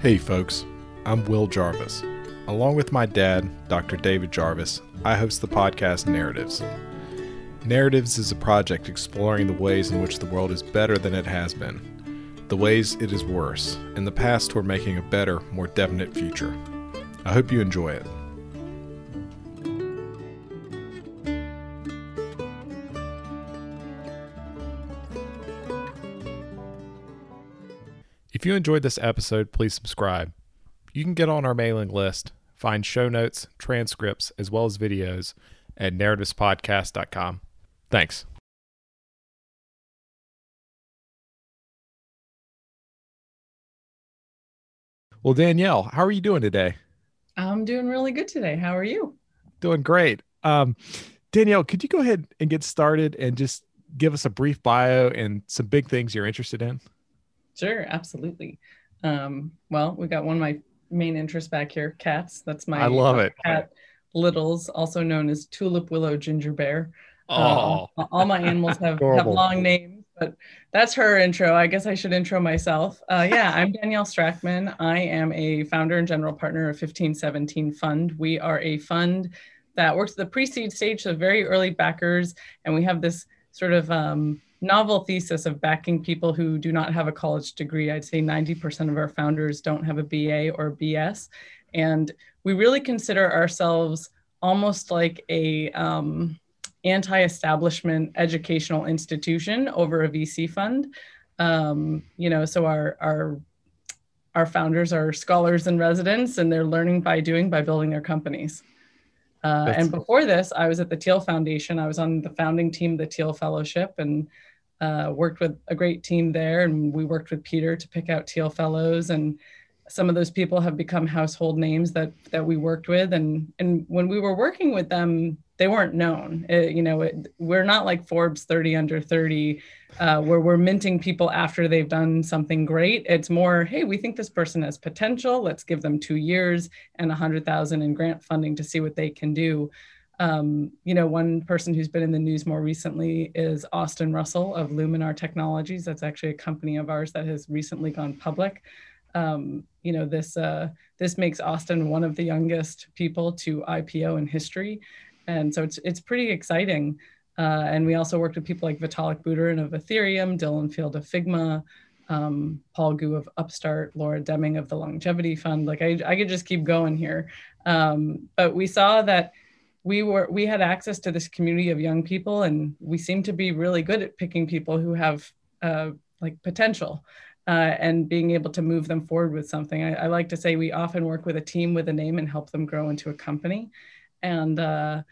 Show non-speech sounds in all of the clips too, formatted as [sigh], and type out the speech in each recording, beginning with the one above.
Hey, folks, I'm Will Jarvis. Along with my dad, Dr. David Jarvis, I host the podcast Narratives. Narratives is a project exploring the ways in which the world is better than it has been, the ways it is worse, and the paths toward making a better, more definite future. I hope you enjoy it. If you enjoyed this episode, please subscribe. You can get on our mailing list, find show notes, transcripts, as well as videos at narrativespodcast.com. Thanks. Well, Danielle, how are you doing today? I'm doing really good today. How are you? Doing great. Um, Danielle, could you go ahead and get started and just give us a brief bio and some big things you're interested in? Sure, absolutely. Um, well, we got one of my main interests back here, cats. That's my I love it. cat Littles, also known as Tulip Willow Ginger Bear. Oh, Uh, all, all my animals have, have long names, but that's her intro. I guess I should intro myself. Uh, yeah, I'm [laughs] Danielle Strachman. I am a founder and general partner of 1517 Fund. We are a fund that works at the pre-seed stage, so very early backers, and we have this sort of um, novel thesis of backing people who do not have a college degree. I'd say 90% of our founders don't have a BA or BS, and we really consider ourselves almost like a um, anti-establishment educational institution over a VC fund. Um, you know, so our our our founders are scholars and residents, and they're learning by doing by building their companies. Uh, and before this, I was at the Thiel Foundation. I was on the founding team of the Thiel Fellowship and uh, worked with a great team there. And we worked with Peter to pick out Thiel Fellows. And some of those people have become household names that that we worked with. And and when we were working with them, they weren't known. Uh, you know, it, we're not like Forbes 30 under 30 uh, where we're minting people after they've done something great. It's more, hey, we think this person has potential. Let's give them two years and a hundred thousand in grant funding to see what they can do. Um, you know, one person who's been in the news more recently is Austin Russell of Luminar Technologies. That's actually a company of ours that has recently gone public. Um, you know, this uh, this makes Austin one of the youngest people to IPO in history, and so it's it's pretty exciting. Uh, and we also worked with people like Vitalik Buterin of Ethereum, Dylan Field of Figma, um, Paul Gu of Upstart, Laura Deming of the Longevity Fund. Like I, I could just keep going here. Um, but we saw that we were we had access to this community of young people, and we seem to be really good at picking people who have uh, like potential. Uh, and being able to move them forward with something. I, I like to say we often work with a team with a name and help them grow into a company. And uh,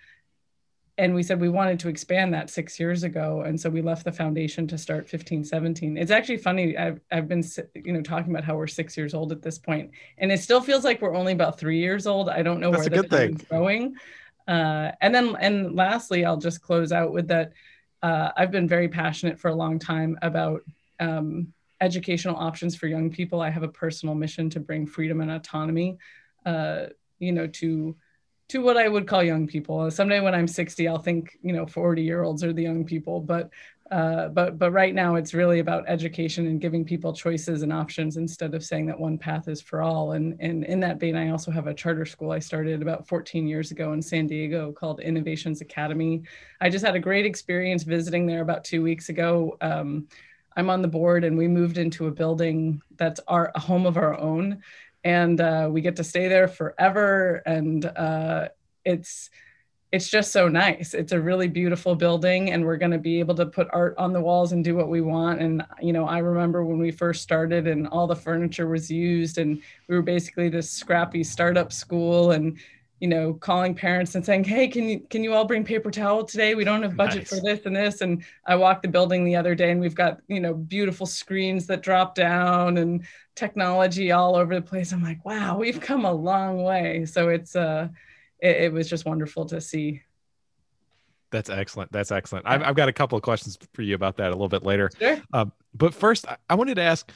and we said we wanted to expand that six years ago and so we left the foundation to start 15 17 it's actually funny i've, I've been you know talking about how we're six years old at this point and it still feels like we're only about three years old i don't know That's where a the good thing. going uh, and then and lastly i'll just close out with that uh, i've been very passionate for a long time about um, educational options for young people i have a personal mission to bring freedom and autonomy uh, you know to to what I would call young people. Someday when I'm 60, I'll think, you know, 40 year olds are the young people. But uh, but but right now it's really about education and giving people choices and options instead of saying that one path is for all. And and in that vein, I also have a charter school I started about 14 years ago in San Diego called Innovations Academy. I just had a great experience visiting there about two weeks ago. Um, I'm on the board and we moved into a building that's our a home of our own and uh, we get to stay there forever and uh, it's it's just so nice it's a really beautiful building and we're going to be able to put art on the walls and do what we want and you know i remember when we first started and all the furniture was used and we were basically this scrappy startup school and you know calling parents and saying hey can you can you all bring paper towel today we don't have budget Nice. for this and this and i walked the building the other day and we've got you know beautiful screens that drop down and technology all over the place. I'm like, wow, we've come a long way. So it's uh it, it was just wonderful to see. That's excellent. That's excellent. I've, I've got a couple of questions for you about that a little bit later. Sure. Um, but first, I, I wanted to ask,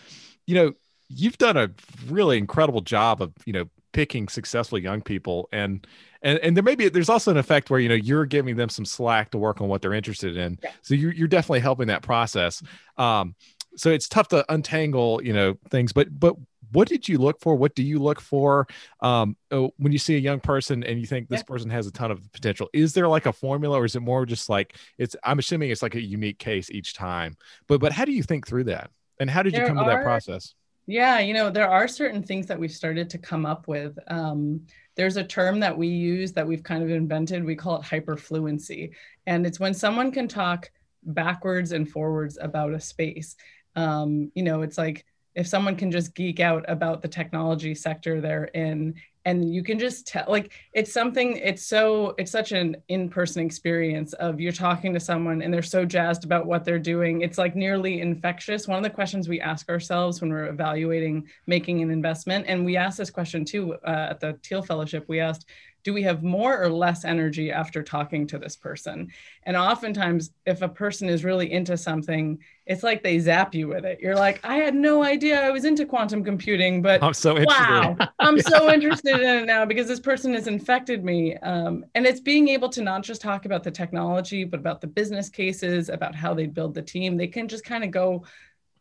you know, you've done a really incredible job of, you know, picking successful young people and and and there may be there's also an effect where you know you're giving them some slack to work on what they're interested in Yeah. so you're, you're definitely helping that process um so it's tough to untangle you know things but but what did you look for? What do you look for um, uh, when you see a young person and you think this yeah. person has a ton of potential? Is there like a formula, or is it more just like it's? I'm assuming it's like a unique case each time. But but how do you think through that? And how did there you come are, to that process? Yeah, you know, there are certain things that we've started to come up with. Um, there's a term that we use that we've kind of invented. We call it hyperfluency. And it's when someone can talk backwards and forwards about a space. Um, you know, it's like if someone can just geek out about the technology sector they're in and you can just tell like it's something it's so it's such an in-person experience of you're talking to someone and they're so jazzed about what they're doing. It's like nearly infectious. One of the questions we ask ourselves when we're evaluating making an investment and we asked this question too uh, at the Thiel fellowship we asked do we have more or less energy after talking to this person? And oftentimes, if a person is really into something, it's like they zap you with it. You're like, I had no idea I was into quantum computing, but I'm so interested. Wow, I'm [laughs] yeah. so interested in it now because this person has infected me. Um, and it's being able to not just talk about the technology, but about the business cases, about how they build the team. They can just kind of go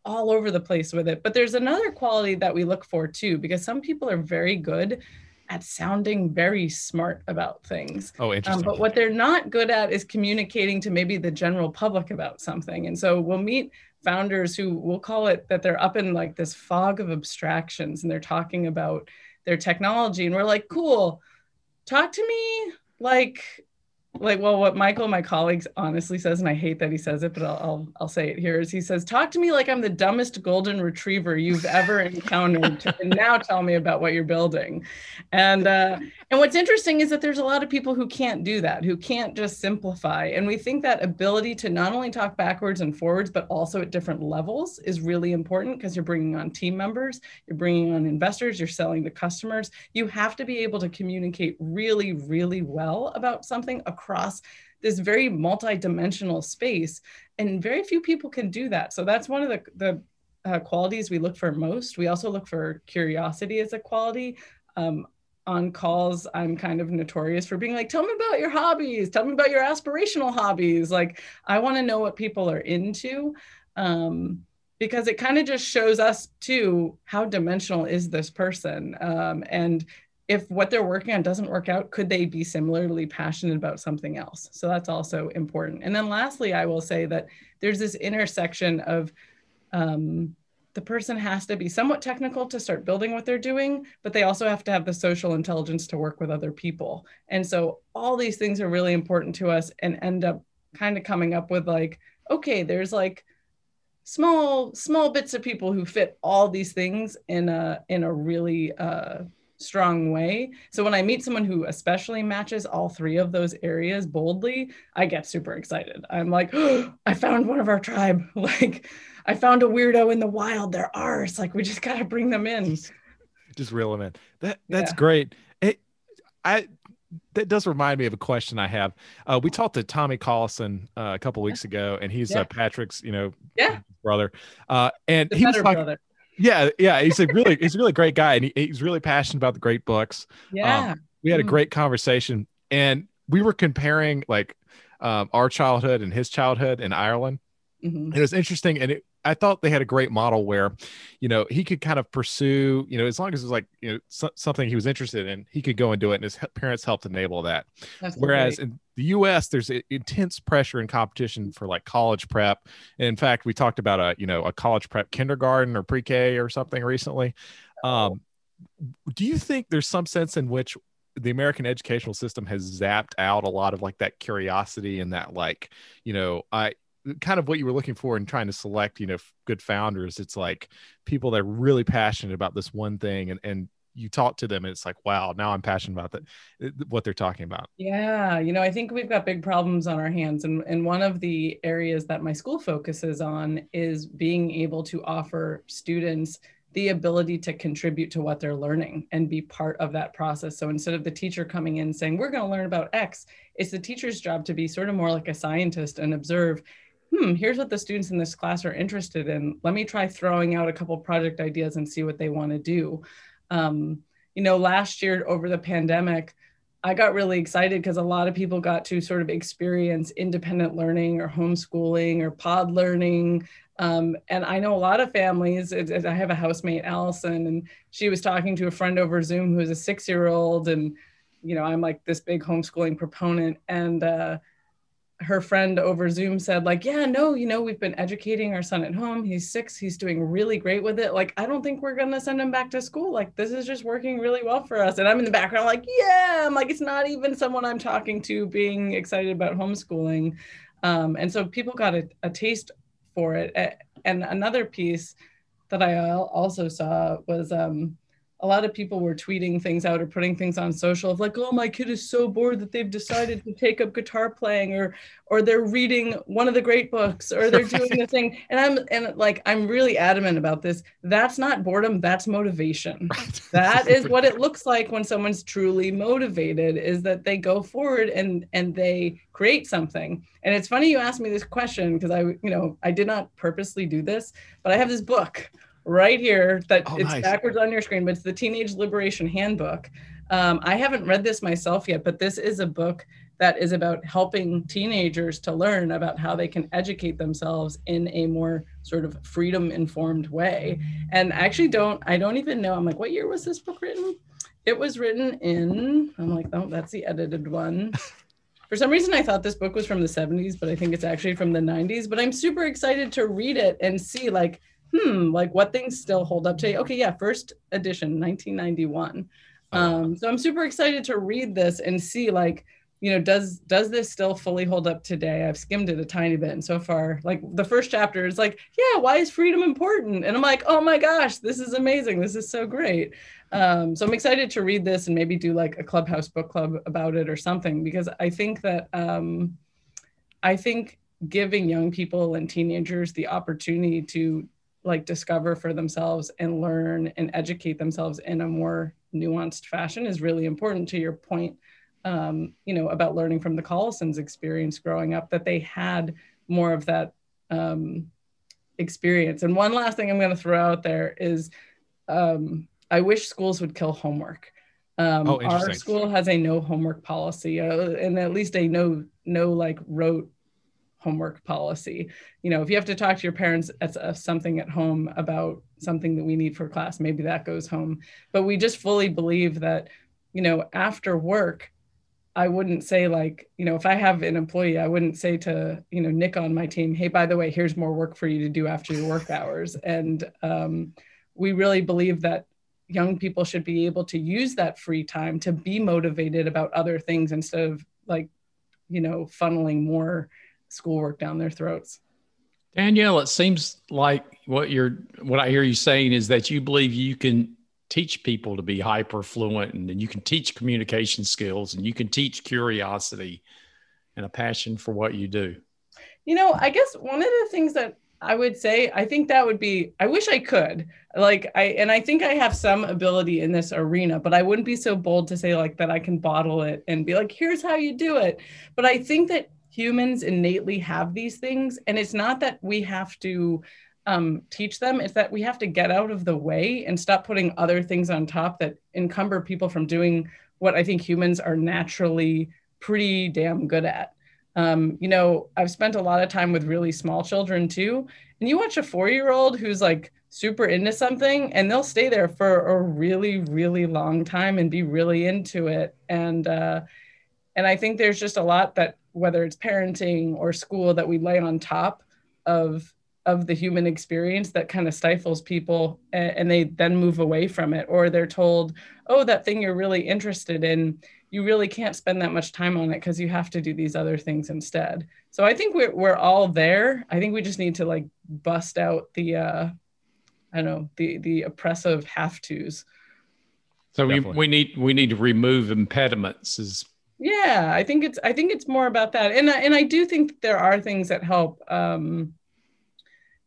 all over the place with it. But there's another quality that we look for too, because some people are very good at sounding very smart about things. Oh, interesting. Um, but what they're not good at is communicating to maybe the general public about something. And so we'll meet founders who we'll call it that they're up in like this fog of abstractions and they're talking about their technology. And we're like, cool, talk to me like like well what michael my colleagues honestly says and i hate that he says it but I'll, I'll, I'll say it here is he says talk to me like i'm the dumbest golden retriever you've ever encountered. [laughs] And now tell me about what you're building. And uh, and what's interesting is that there's a lot of people who can't do that who can't just simplify. And we think that ability to not only talk backwards and forwards but also at different levels is really important because you're bringing on team members you're bringing on investors you're selling to customers. You have to be able to communicate really really well about something across this very multi-dimensional space and very few people can do that. So that's one of the, the uh, qualities we look for most. We also look for curiosity as a quality. Um, on calls i'm kind of notorious for being like tell me about your hobbies. Tell me about your aspirational hobbies. Like i want to know what people are into um, because it kind of just shows us too how dimensional is this person? Um, and if what they're working on doesn't work out, could they be similarly passionate about something else? So that's also important. And then lastly, I will say that there's this intersection of um, the person has to be somewhat technical to start building what they're doing, but they also have to have the social intelligence to work with other people. And so all these things are really important to us and end up kind of coming up with like, okay, there's like small small bits of people who fit all these things in a in a really uh, strong way. So when I meet someone who especially matches all three of those areas boldly, I get super excited. I'm like, oh, [gasps] I found one of our tribe. [laughs] Like, I found a weirdo in the wild. They're ours. Like, we just [laughs] got to bring them in. Just reel them in. That that's yeah. great. It, I that does remind me of a question I have. Uh, we talked to Tommy Collison uh, a couple weeks ago, and he's uh, yeah. uh, Patrick's, you know, yeah. brother. Uh, and the he was like, brother. Yeah, yeah, he's a really he's a really great guy, and he, he's really passionate about the great books. Yeah, um, we had a mm. great conversation, and we were comparing like um, our childhood and his childhood in Ireland. Mm-hmm. It was interesting, and it, I thought they had a great model where, you know, he could kind of pursue, you know, as long as it was like, you know, so, something he was interested in, he could go and do it, and his parents helped enable that. That's Whereas great. in the U.S., there's intense pressure and competition for like college prep. And in fact, we talked about a, you know, a college prep kindergarten or pre-K or something recently. Um, do you think there's some sense in which the American educational system has zapped out a lot of like that curiosity and that like, you know, I kind of what you were looking for in trying to select you know good founders it's like people that are really passionate about this one thing and and you talk to them and it's like wow now i'm passionate about that uh, what they're talking about yeah you know i think we've got big problems on our hands and, and one of the areas that my school focuses on is being able to offer students the ability to contribute to what they're learning and be part of that process. So instead of the teacher coming in saying, we're going to learn about X, it's the teacher's job to be sort of more like a scientist and observe hmm, here's what the students in this class are interested in. Let me try throwing out a couple project ideas and see what they want to do. Um, you know, last year over the pandemic, I got really excited because a lot of people got to sort of experience independent learning or homeschooling or pod learning. Um, and I know a lot of families. It, it, I have a housemate, Allison, and she was talking to a friend over Zoom who is a six year old. And, you know, I'm like this big homeschooling proponent. And, uh, her friend over Zoom said, like, yeah, no, you know, we've been educating our son at home. He's six. He's doing really great with it. Like, I don't think we're gonna send him back to school. Like, this is just working really well for us. And I'm in the background, like, yeah, I'm like, it's not even someone I'm talking to being excited about homeschooling. Um, and so people got a, a taste for it. And another piece that I also saw was um, a lot of people were tweeting things out or putting things on social of like oh my kid is so bored that they've decided to take up guitar playing or or they're reading one of the great books or they're doing the thing. [laughs] And i'm and like i'm really adamant about this. That's not boredom that's motivation. [laughs] That [laughs] is what it looks like when someone's truly motivated is that they go forward and and they create something. And it's funny you asked me this question because i you know i did not purposely do this but i have this book right here that oh, it's nice. backwards on your screen, but it's the Teenage Liberation Handbook. Um, I haven't read this myself yet, but this is a book that is about helping teenagers to learn about how they can educate themselves in a more sort of freedom informed way. And I actually don't, I don't even know. I'm like, what year was this book written? It was written in, I'm like, oh, that's the edited one. [laughs] For some reason, I thought this book was from the 70s, but I think it's actually from the 90s. But I'm super excited to read it and see, like, hmm, like what things still hold up today? Okay, yeah, first edition, 1991. Um, so I'm super excited to read this and see like, you know, does does this still fully hold up today? I've skimmed it a tiny bit, and so far, like the first chapter is like, yeah, why is freedom important? And I'm like, oh my gosh, this is amazing. This is so great. Um, so I'm excited to read this and maybe do like a clubhouse book club about it or something because I think that um, I think giving young people and teenagers the opportunity to like discover for themselves and learn and educate themselves in a more nuanced fashion is really important to your point um, you know about learning from the collisons experience growing up that they had more of that um, experience. And one last thing i'm going to throw out there is um, i wish schools would kill homework. Um, oh, our school has a no homework policy uh, and at least a no no like rote homework policy. You know, if you have to talk to your parents at uh, something at home about something that we need for class, maybe that goes home. But we just fully believe that, you know, after work, I wouldn't say like, you know, if I have an employee, I wouldn't say to, you know, Nick on my team, hey, by the way, here's more work for you to do after your work hours. [laughs] And um, we really believe that young people should be able to use that free time to be motivated about other things instead of like, you know, funneling more schoolwork down their throats. Danielle, it seems like what you're what I hear you saying is that you believe you can teach people to be hyper fluent and, and you can teach communication skills and you can teach curiosity and a passion for what you do. You know, I guess one of the things that I would say, I think that would be, I wish I could. Like, I, and I think I have some ability in this arena, but I wouldn't be so bold to say, like, that I can bottle it and be like, here's how you do it. But I think that humans innately have these things. And it's not that we have to um, teach them it's that we have to get out of the way and stop putting other things on top that encumber people from doing what i think humans are naturally pretty damn good at. Um, you know i've spent a lot of time with really small children too. And you watch a four year old who's like super into something and they'll stay there for a really really long time and be really into it. And uh, and i think there's just a lot that whether it's parenting or school that we lay on top of of the human experience that kind of stifles people and, and, they then move away from it or they're told oh that thing you're really interested in you really can't spend that much time on it because you have to do these other things instead. So i think we're, we're all there. I think we just need to like bust out the uh i don't know the the oppressive have to's so we, we need we need to remove impediments is yeah i think it's i think it's more about that. And and i do think there are things that help um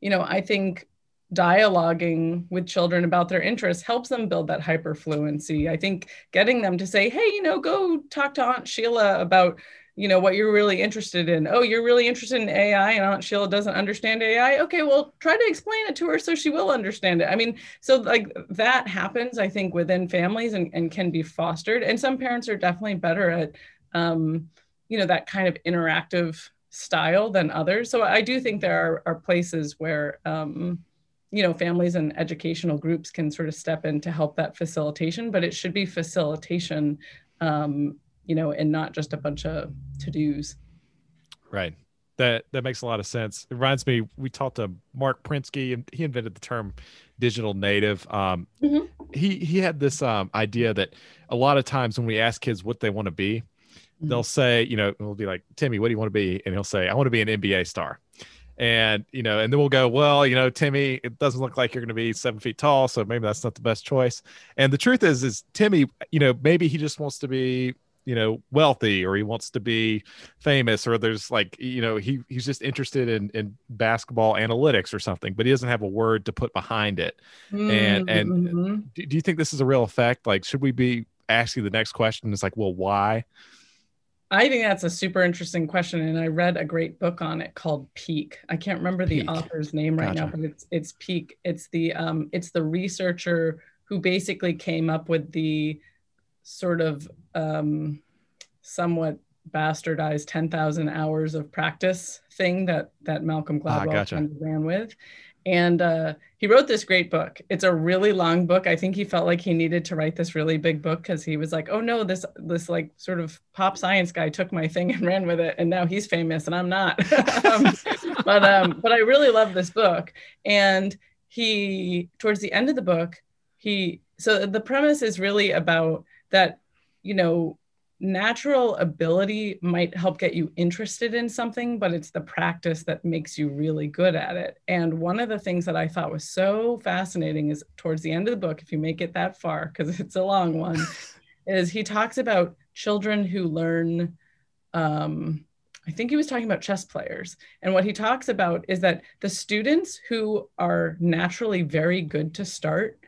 you know i think dialoguing with children about their interests helps them build that hyperfluency. I think getting them to say hey you know go talk to aunt sheila about you know what you're really interested in. Oh you're really interested in ai and aunt sheila doesn't understand ai okay well try to explain it to her so she will understand it. I mean so like that happens i think within families and, and can be fostered. And some parents are definitely better at um, you know that kind of interactive style than others. So i do think there are, are places where um, you know families and educational groups can sort of step in to help that facilitation but it should be facilitation um, you know, and not just a bunch of to dos. Right. That that makes a lot of sense. It reminds me, we talked to Marc Prensky, and he invented the term digital native. Um, mm-hmm. He he had this um, idea that a lot of times when we ask kids what they want to be, mm-hmm. they'll say, you know, we'll be like, Timmy, what do you want to be? And he'll say, I want to be an NBA star and you know and then we'll go well you know timmy it doesn't look like you're going to be seven feet tall so maybe that's not the best choice and the truth is is timmy you know maybe he just wants to be you know wealthy or he wants to be famous or there's like you know he he's just interested in in basketball analytics or something but he doesn't have a word to put behind it mm-hmm. and and do, do you think this is a real effect like should we be asking the next question it's like well why I think that's a super interesting question, and I read a great book on it called Peak. I can't remember the Peak. author's name right gotcha. now, but it's it's Peak. It's the um, it's the researcher who basically came up with the sort of um, somewhat bastardized 10,000 hours of practice thing that that Malcolm ah, Gladwell ah, gotcha. kind of ran with. And uh, he wrote this great book. It's a really long book. I think he felt like he needed to write this really big book because he was like, "Oh no, this this like sort of pop science guy took my thing [laughs] and ran with it, and now he's famous and I'm not." [laughs] um, but um, but I really love this book. And he towards the end of the book, he so the premise is really about that you know natural ability might help get you interested in something but it's the practice that makes you really good at it and one of the things that i thought was so fascinating is towards the end of the book if you make it that far because [laughs] it's a long one [laughs] is he talks about children who learn um, I think he was talking about chess players. And what he talks about is that the students who are naturally very good to start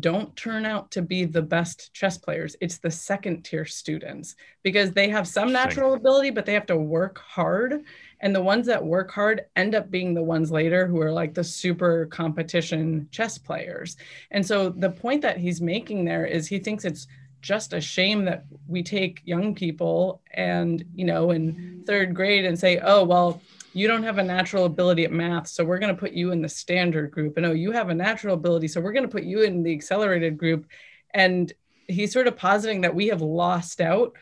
don't turn out to be the best chess players. It's the second tier students because they have some natural ability, but they have to work hard. And the ones that work hard end up being the ones later who are like the super competition chess players. And so the point that he's making there is he thinks it's just a shame that we take young people and, you know, in third grade and say, oh, well, you don't have a natural ability at math, so we're going to put you in the standard group. And oh, you have a natural ability, so we're going to put you in the accelerated group. And he's sort of positing that we have lost out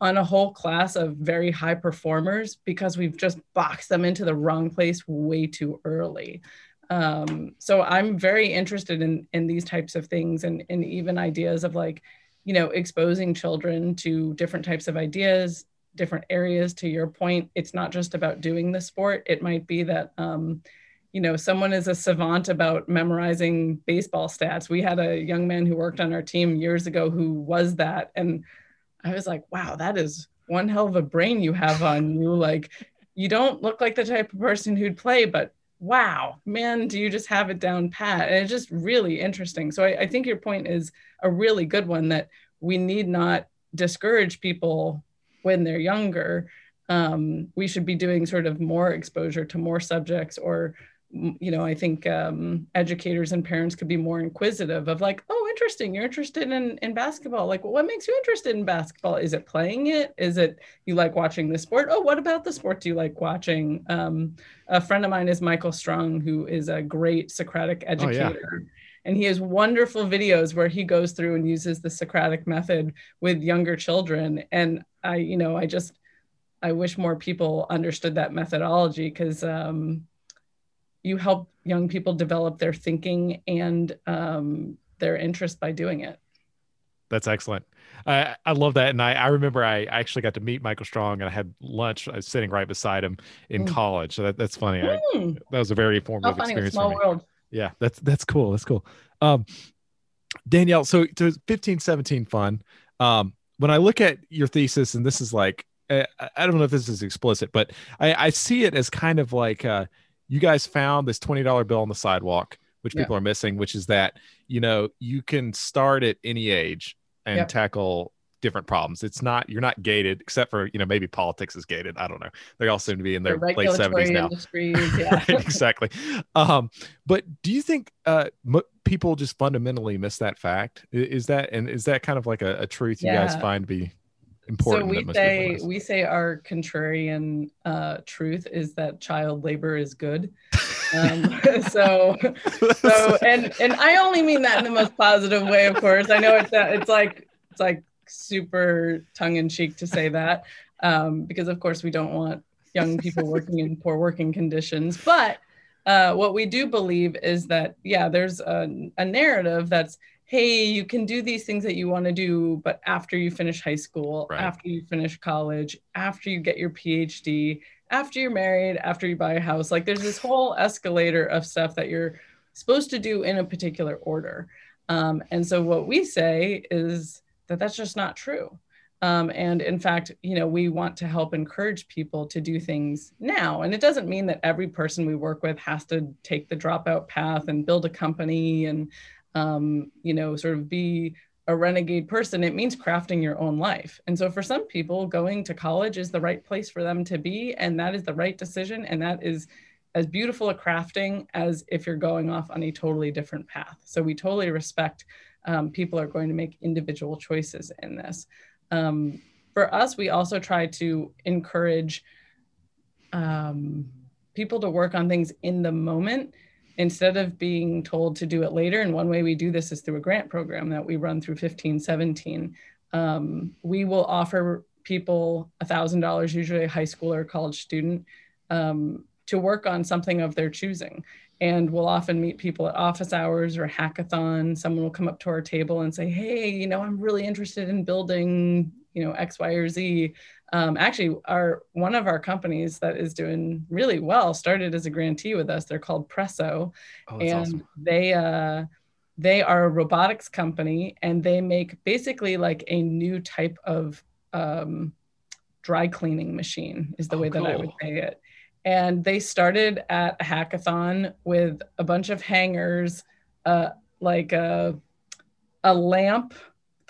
on a whole class of very high performers because we've just boxed them into the wrong place way too early. Um, so I'm very interested in in these types of things and, and even ideas of like, you know, exposing children to different types of ideas, different areas to your point it's not just about doing the sport. It might be that um, you know someone is a savant about memorizing baseball stats. We had a young man who worked on our team years ago who was that and i was like wow that is one hell of a brain you have on you. [laughs] Like you don't look like the type of person who'd play but wow man do you just have it down pat? And it's just really interesting. So I, I think your point is a really good one that we need not discourage people when they're younger um, we should be doing sort of more exposure to more subjects or you know i think um, educators and parents could be more inquisitive of like oh interesting you're interested in in basketball. Like what makes you interested in basketball? Is it playing it? Is it you like watching the sport? Oh what about the sport do you like watching? Um, a friend of mine is michael strong who is a great socratic educator oh, yeah and he has wonderful videos where he goes through and uses the socratic method with younger children and I, you know, I just, I wish more people understood that methodology because um, you help young people develop their thinking and um, their interest by doing it. That's excellent. I, I love that. And I, I remember I actually got to meet Michael Strong and I had lunch I was sitting right beside him in mm. college. So that, that's funny. Mm. I, that was a very formative experience. Small world. Yeah, that's, that's cool. That's cool. Um, Danielle, so, so 15, 17 Fund. Um, when I look at your thesis, and this is like, I, don't know if this is explicit, but I, I see it as kind of like uh, you guys found this $20 bill on the sidewalk, which yeah. people are missing, which is that, you know, you can start at any age and tackle different problems. It's not you're not gated, except for you know maybe politics is gated. I don't know. They all seem to be in their The late seventies now. yeah. [laughs] exactly. Um, but do you think uh, m- people just fundamentally miss that fact? Is that and is that kind of like a, a truth you guys find to be important? so we that most people say we say our contrarian uh, truth is that child labor is good. Um, [laughs] so so and and I only mean that in the most positive way, of course. I know it's uh, it's like it's like super tongue in cheek to say that um, because of course we don't want young people working in poor working conditions, but uh, what we do believe is that yeah, there's a, a narrative that's hey, you can do these things that you want to do, but after you finish high school, Right. after you finish college, after you get your PhD, after you're married, after you buy a house, like there's this whole escalator of stuff that you're supposed to do in a particular order. Um, and so what we say is that that's just not true. Um, and in fact, you know, we want to help encourage people to do things now. And it doesn't mean that every person we work with has to take the dropout path and build a company and, um, you know, sort of be a renegade person. It means crafting your own life. And so for some people, going to college is the right place for them to be. And that is the right decision. And that is as beautiful a crafting as if you're going off on a totally different path. So we totally respect um, people are going to make individual choices in this. Um, for us, we also try to encourage um, people to work on things in the moment instead of being told to do it later. And one way we do this is through a grant program that we run through 1517. Um, we will offer people $1,000, usually a high school or college student, um, to work on something of their choosing. And we'll often meet people at office hours or hackathon. Someone will come up to our table and say, "Hey, you know, I'm really interested in building, you know, X, Y, or Z." Um, actually, our one of our companies that is doing really well started as a grantee with us. They're called Presso, oh, and awesome. they uh, they are a robotics company, and they make basically like a new type of um, dry cleaning machine. Is the Oh, way that I would say it and they started at a hackathon with a bunch of hangers uh, like a, a lamp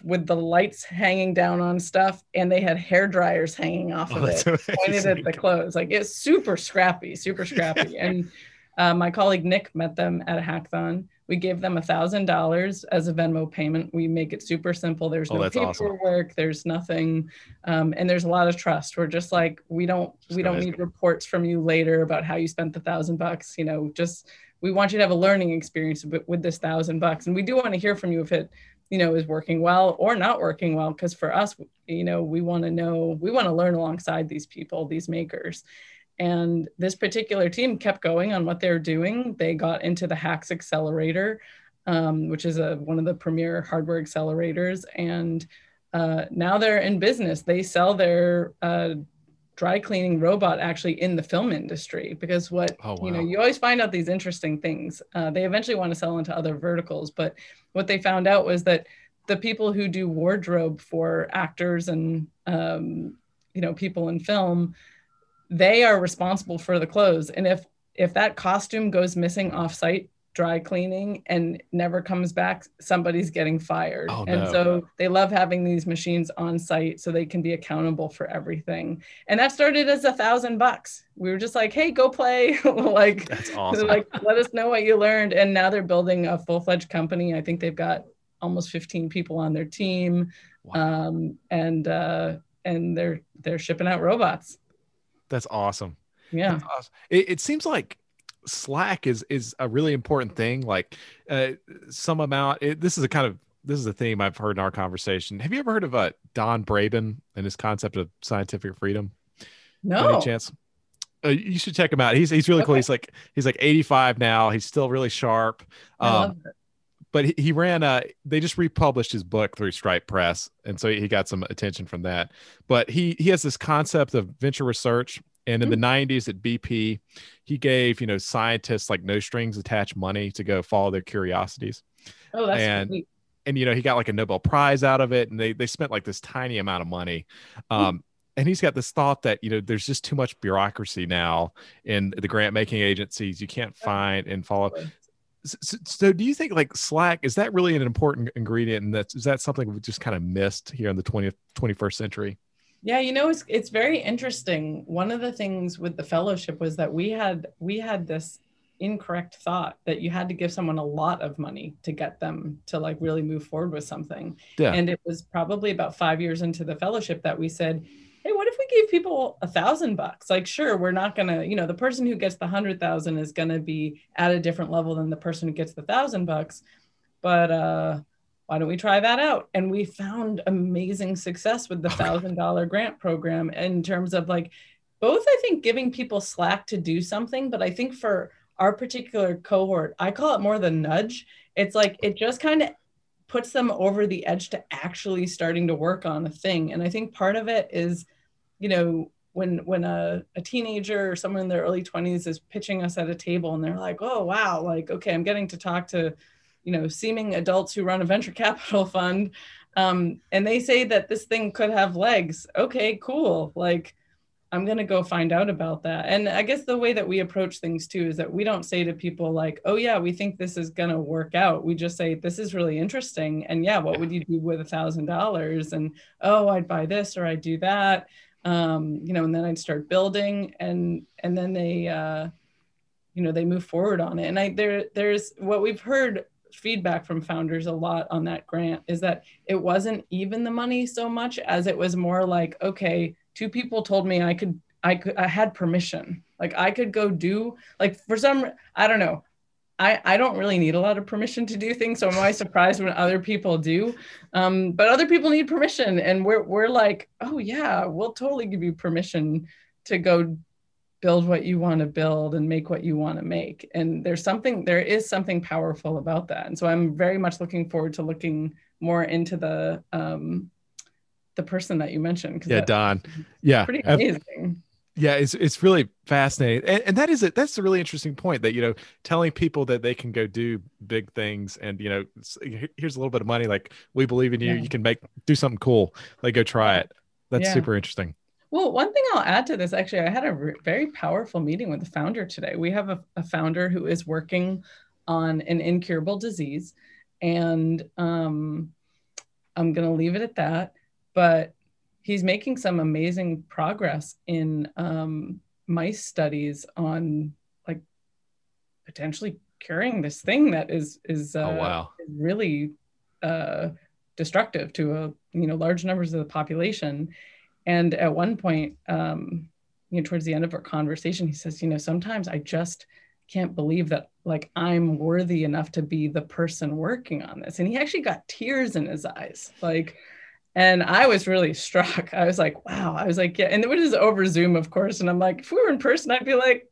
with the lights hanging down on stuff and they had hair dryers hanging off Oh, of it pointed at the clothes. Like it's super scrappy super scrappy. [laughs] And uh, my colleague nick met them at a hackathon we gave them a thousand dollars as a venmo payment. We make it super simple. There's Oh, no that's awesome. paperwork. There's nothing um, and there's a lot of trust. We're just like we don't Just we don't need reports from you later about how you spent the thousand bucks you know just we want you to have a learning experience with, with this thousand bucks. And we do want to hear from you if it you know is working well or not working well because for us you know we want to know we want to learn alongside these people these makers and this particular team kept going on what they're doing. They got into the HAX accelerator um, which is a, one of the premier hardware accelerators. And uh, now they're in business. They sell their uh, dry cleaning robot actually in the film industry because what Oh, you know you always find out these interesting things. Uh, they eventually want to sell into other verticals but what they found out was that the people who do wardrobe for actors and um, you know people in film they are responsible for the clothes. And if if that costume goes missing off site dry cleaning and never comes back somebody's getting fired. Oh, and no. so they love having these machines on site so they can be accountable for everything. And that started as a thousand bucks. We were just like hey go play. [laughs] Like That's awesome. like let us know what you learned. And now they're building a full-fledged company. I think they've got almost 15 people on their team. Wow. um, and uh, and they're they're shipping out robots That's awesome. yeah That's awesome. It, it seems like Slack is is a really important thing. Like uh, some amount. It, this is a kind of this is a theme I've heard in our conversation. Have you ever heard of uh, Don Braben and his concept of scientific freedom? No Any chance? Uh, you should check him out. He's he's really cool. He's like he's like 85 now. He's still really sharp. Um. But he, he ran uh they just republished his book through stripe press and so he got some attention from that. But he he has this concept of venture research and in the 90s at bp he gave you know scientists like no strings attached money to go follow their curiosities. Oh that's and- sweet. and you know he got like a nobel prize out of it and they they spent like this tiny amount of money. Um and he's got this thought that you know there's just too much bureaucracy now in the grant making agencies. You can't find and follow So, so, do you think like Slack is that really an important ingredient, and that's is that something we just kind of missed here in the 20th 21st century? Yeah, you know, it's it's very interesting. One of the things with the fellowship was that we had we had this incorrect thought that you had to give someone a lot of money to get them to like really move forward with something. Yeah. And it was probably about five years into the fellowship that we said, hey, what if we gave people a thousand bucks? Like, sure, we're not gonna, you know, the person who gets the hundred thousand is gonna be at a different level than the person who gets the thousand bucks. But uh why don't we try that out? And we found amazing success with the thousand dollar grant program in terms of like both, I think, giving people slack to do something, but I think for our particular cohort, I call it more the nudge. It's like it just kind of puts them over the edge to actually starting to work on a thing. And I think part of it is, you know, when when a, a teenager or someone in their early 20s is pitching us at a table and they're like, oh wow, like okay, I'm getting to talk to, you know, seeming adults who run a venture [laughs] capital fund. Um, and they say that this thing could have legs. Okay, cool. Like I'm going to go find out about that. And I guess the way that we approach things too is that we don't say to people like, oh, yeah, we think this is going to work out. We just say, this is really interesting. And yeah, what would you do with a thousand dollars? And oh, I'd buy this or I'd do that. Um, you know, and then I'd start building and, and then they, uh, you know, they move forward on it. And I, there, there's what we've heard feedback from founders a lot on that grant is that it wasn't even the money so much as it was more like, okay, two people told me I could I could I had permission. Like I could go do like for some I don't know. I, I don't really need a lot of permission to do things, so I'm always surprised when other people do. Um, but other people need permission, and we're we're like, oh yeah, we'll totally give you permission to go build what you want to build and make what you want to make. And there's something there is something powerful about that. And so I'm very much looking forward to looking more into the um, the person that you mentioned. Yeah, Don. Yeah, pretty amazing. yeah, it's it's really fascinating, and, and that is it. That's a really interesting point that you know, telling people that they can go do big things, and you know, here's a little bit of money. Like we believe in you. Yeah. You can make do something cool. Like go try it. That's yeah. super interesting. Well, one thing I'll add to this, actually, I had a re- very powerful meeting with the founder today. We have a, a founder who is working on an incurable disease, and um, I'm going to leave it at that but he's making some amazing progress in um, mice studies on like potentially curing this thing that is is oh, uh, oh, wow. really uh, destructive to a you know large numbers of the population. And at one point, um, you know, towards the end of our conversation, he says, you know, sometimes I just can't believe that like I'm worthy enough to be the person working on this. And he actually got tears in his eyes, like and I was really [laughs] struck. I was like, wow. I was like, yeah. And it was over Zoom, of course. And I'm like, if we were in person, I'd be like,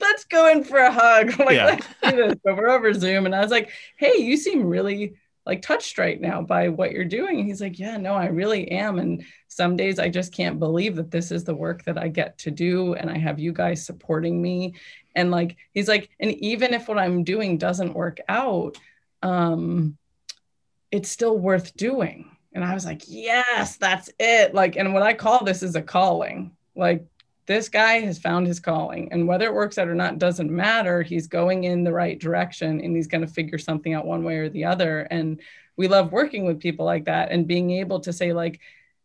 let's go in for a hug. [laughs] like, yeah. let's do this. But we're over Zoom. And I was like, hey, you seem really like touched right now by what you're doing. And he's like, yeah, no, I really am. And some days I just can't believe that this is the work that I get to do. And I have you guys supporting me. And like, he's like, and even if what I'm doing doesn't work out, um, it's still worth doing and I was like, yes, that's it. Like, and what I call this is a calling. Like, this guy has found his calling. And whether it works out or not doesn't matter. He's going in the right direction and he's going to figure something out one way or the other. And we love working with people like that and being able to say, like,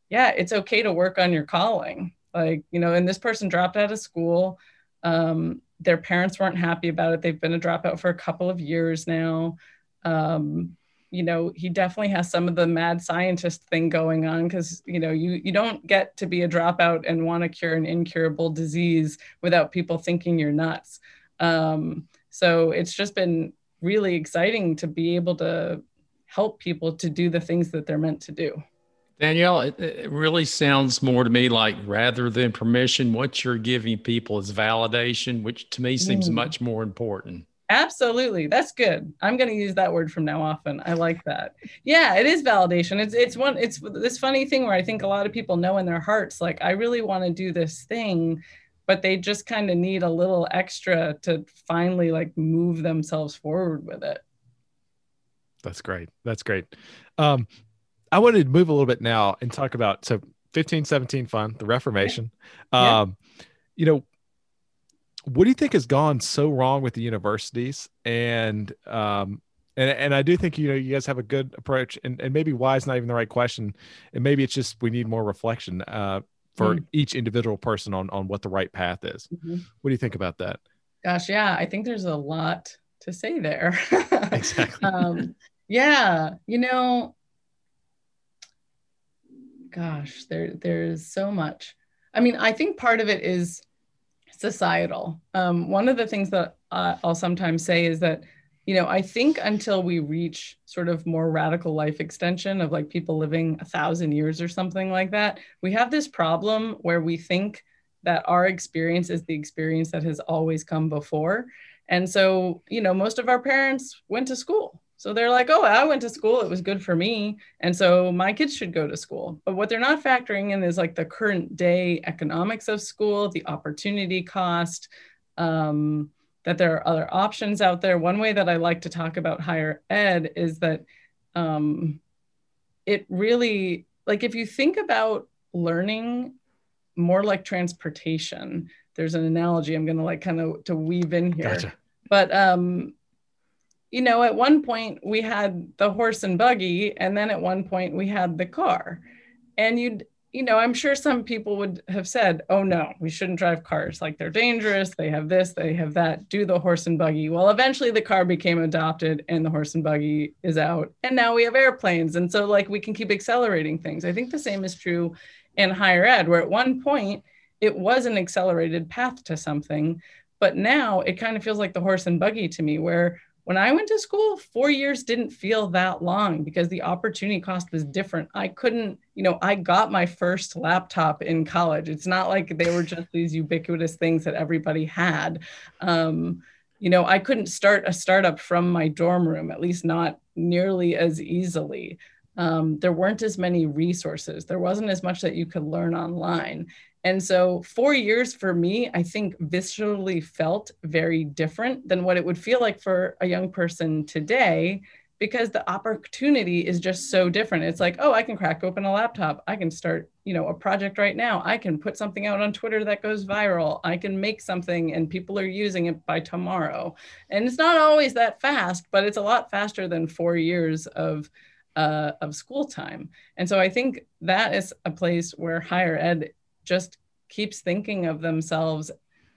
yeah, it's okay to work on your calling. Like, you know, and this person dropped out of school. Um, their parents weren't happy about it. They've been a dropout for a couple of years now. Um, you know he definitely has some of the mad scientist thing going on because you know you you don't get to be a dropout and want to cure an incurable disease without people thinking you're nuts um, so it's just been really exciting to be able to help people to do the things that they're meant to do Danielle, it, it, really sounds more to me like rather than permission, what you're giving people is validation, which to me seems mm. much more important. Absolutely. That's good. I'm going to use that word from now often. I like that. Yeah, it is validation. It's it's one it's this funny thing where I think a lot of people know in their hearts like I really want to do this thing, but they just kind of need a little extra to finally like move themselves forward with it. That's great. That's great. Um I wanted to move a little bit now and talk about so 1517 Fund, the Reformation. Yeah. Um you know, what do you think has gone so wrong with the universities? And um, and and I do think you know you guys have a good approach, and and maybe why is not even the right question, and maybe it's just we need more reflection uh, for mm. each individual person on on what the right path is. Mm-hmm. What do you think about that? Gosh, yeah, I think there's a lot to say there. [laughs] exactly. um, yeah, you know, gosh, there there's so much. I mean, I think part of it is societal. Um, one of the things that uh, I'll sometimes say is that, you know, I think until we reach sort of more radical life extension of like people living a thousand years or something like that, we have this problem where we think that our experience is the experience that has always come before. And so, you know, most of our parents went to school so they're like, oh, I went to school. It was good for me. And so my kids should go to school. But what they're not factoring in is like the current day economics of school, the opportunity cost, um, that there are other options out there. One way that I like to talk about higher ed is that um, it really, like, if you think about learning more like transportation, there's an analogy I'm going to like kind of to weave in here. Gotcha. But um, you know, at one point we had the horse and buggy, and then at one point we had the car. And you'd, you know, I'm sure some people would have said, oh no, we shouldn't drive cars. Like they're dangerous. They have this, they have that. Do the horse and buggy. Well, eventually the car became adopted and the horse and buggy is out. And now we have airplanes. And so, like, we can keep accelerating things. I think the same is true in higher ed, where at one point it was an accelerated path to something. But now it kind of feels like the horse and buggy to me, where when I went to school, four years didn't feel that long because the opportunity cost was different. I couldn't, you know, I got my first laptop in college. It's not like they were just these ubiquitous things that everybody had. Um, you know, I couldn't start a startup from my dorm room, at least not nearly as easily. Um, there weren't as many resources. There wasn't as much that you could learn online. And so, four years for me, I think viscerally felt very different than what it would feel like for a young person today because the opportunity is just so different. It's like, oh, I can crack open a laptop. I can start, you know, a project right now. I can put something out on Twitter that goes viral. I can make something and people are using it by tomorrow. And it's not always that fast, but it's a lot faster than four years of uh, of school time. And so I think that is a place where higher ed just keeps thinking of themselves.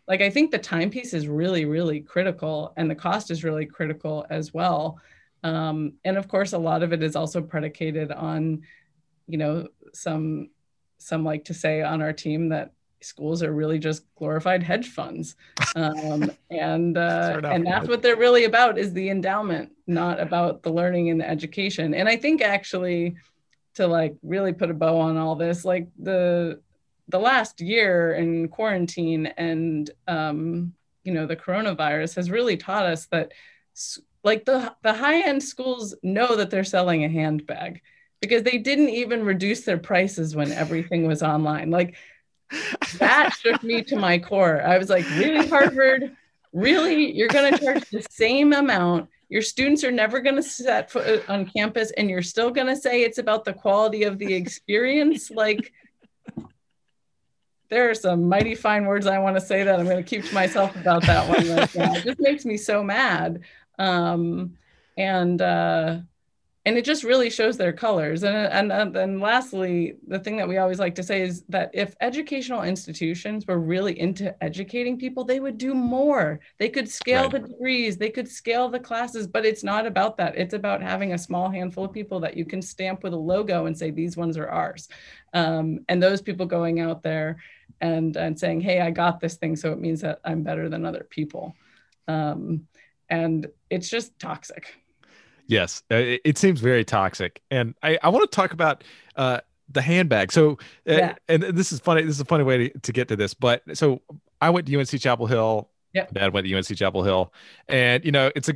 Like i think the timepiece is really really critical and the cost is really critical as well. Um, and of course a lot of it is also predicated on you know some some like to say on our team that schools are really just glorified hedge funds. Um, and uh, and that's what they're really about is the endowment not about the learning and the education. And i think actually to like really put a bow on all this like the the last year in quarantine and um, you know the coronavirus has really taught us that like the the high end schools know that they're selling a handbag because they didn't even reduce their prices when everything was online. Like that shook me to my core. I was like really harvard? Really? You're going to charge the same amount. Your students are never going to set foot on campus and you're still going to say it's about the quality of the experience? Like there are some mighty fine words I want to say that I'm going to keep to myself about that one right now. It just makes me so mad. Um, and uh, and it just really shows their colors. And and and lastly, the thing that we always like to say is that if educational institutions were really into educating people, they would do more. They could scale right. the degrees, they could scale the classes, but it's not about that. It's about having a small handful of people that you can stamp with a logo and say these ones are ours. Um, and those people going out there and and saying hey i got this thing so it means that i'm better than other people. Um, and it's just toxic. Yes uh, it, it seems very toxic. And i, I want to talk about uh, the handbag. So uh, yeah. and this is funny this is a funny way to, to get to this but so i went to unc chapel hill. Yeah. Dad went to unc chapel hill. And you know it's a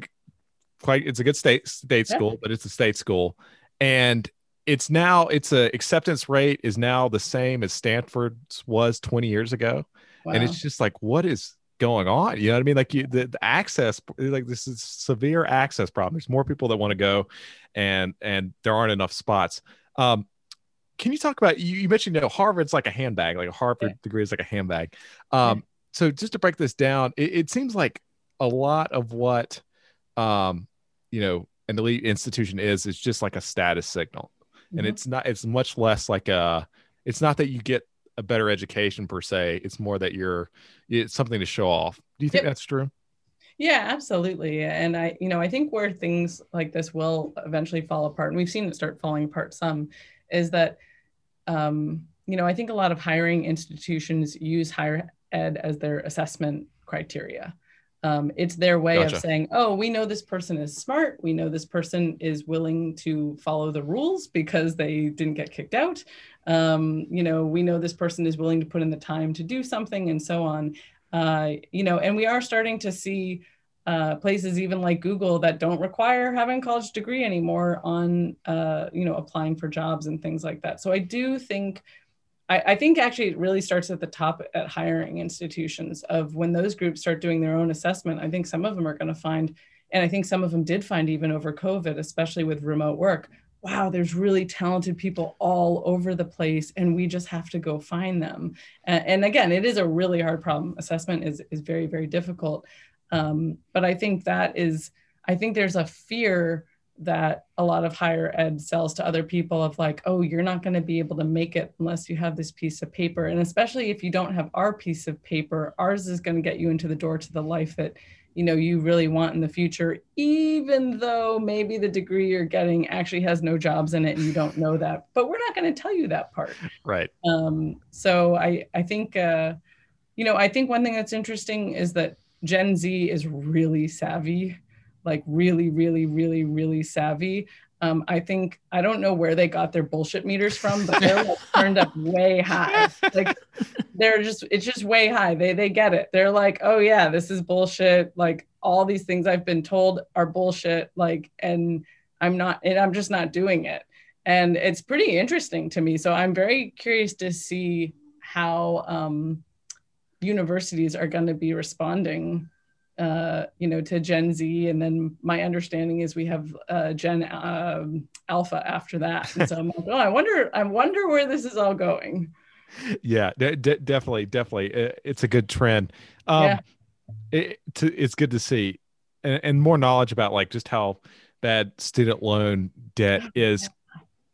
quite it's a good state state yeah. school but it's a state school. And it's now it's a acceptance rate is now the same as Stanford's was 20 years ago. Wow. And it's just like, what is going on? You know what I mean? Like you, the, the access, like this is severe access problem. There's more people that want to go and, and there aren't enough spots. Um, can you talk about, you, you mentioned, you know, Harvard's like a handbag, like a Harvard yeah. degree is like a handbag. Um, so just to break this down, it, it seems like a lot of what, um, you know, an elite institution is is just like a status signal, mm-hmm. and it's not. It's much less like a. It's not that you get a better education per se. It's more that you're. It's something to show off. Do you think yep. that's true? Yeah, absolutely. And I, you know, I think where things like this will eventually fall apart, and we've seen it start falling apart some, is that, um, you know, I think a lot of hiring institutions use higher ed as their assessment criteria. Um, it's their way gotcha. of saying, oh, we know this person is smart. We know this person is willing to follow the rules because they didn't get kicked out. Um, you know, we know this person is willing to put in the time to do something and so on. Uh, you know, and we are starting to see uh, places even like Google that don't require having a college degree anymore on, uh, you know, applying for jobs and things like that. So I do think I, I, think actually it really starts at the top at hiring institutions of when those groups start doing their own assessment. I think some of them are going to find, and I think some of them did find even over COVID, especially with remote work. Wow, there's really talented people all over the place, and we just have to go find them. And, and again, it is a really hard problem. Assessment is is very very difficult, um, but I think that is I think there's a fear that a lot of higher ed sells to other people of like, oh, you're not going to be able to make it unless you have this piece of paper. And especially if you don't have our piece of paper, ours is going to get you into the door to the life that you know you really want in the future even though maybe the degree you're getting actually has no jobs in it and you don't know that. But we're not going to tell you that part. Right. Um, so i i think uh, you know i think one thing that's interesting is that gen z is really savvy like really, really, really, really savvy. Um, I think I don't know where they got their bullshit meters from, but they're like [laughs] turned up way high. Like they're just it's just way high. They they get it. They're like, oh yeah, this is bullshit. Like all these things I've been told are bullshit. Like and I'm not and I'm just not doing it. And it's pretty interesting to me. So I'm very curious to see how um, universities are going to be responding uh, you know, to Gen Z, and then my understanding is we have uh, Gen um, Alpha after that. And so I'm like, oh, I wonder, I wonder where this is all going. Yeah, de- de- definitely, definitely, it's a good trend. Um, yeah. It, to, it's good to see, and, and more knowledge about like just how bad student loan debt [gasps] is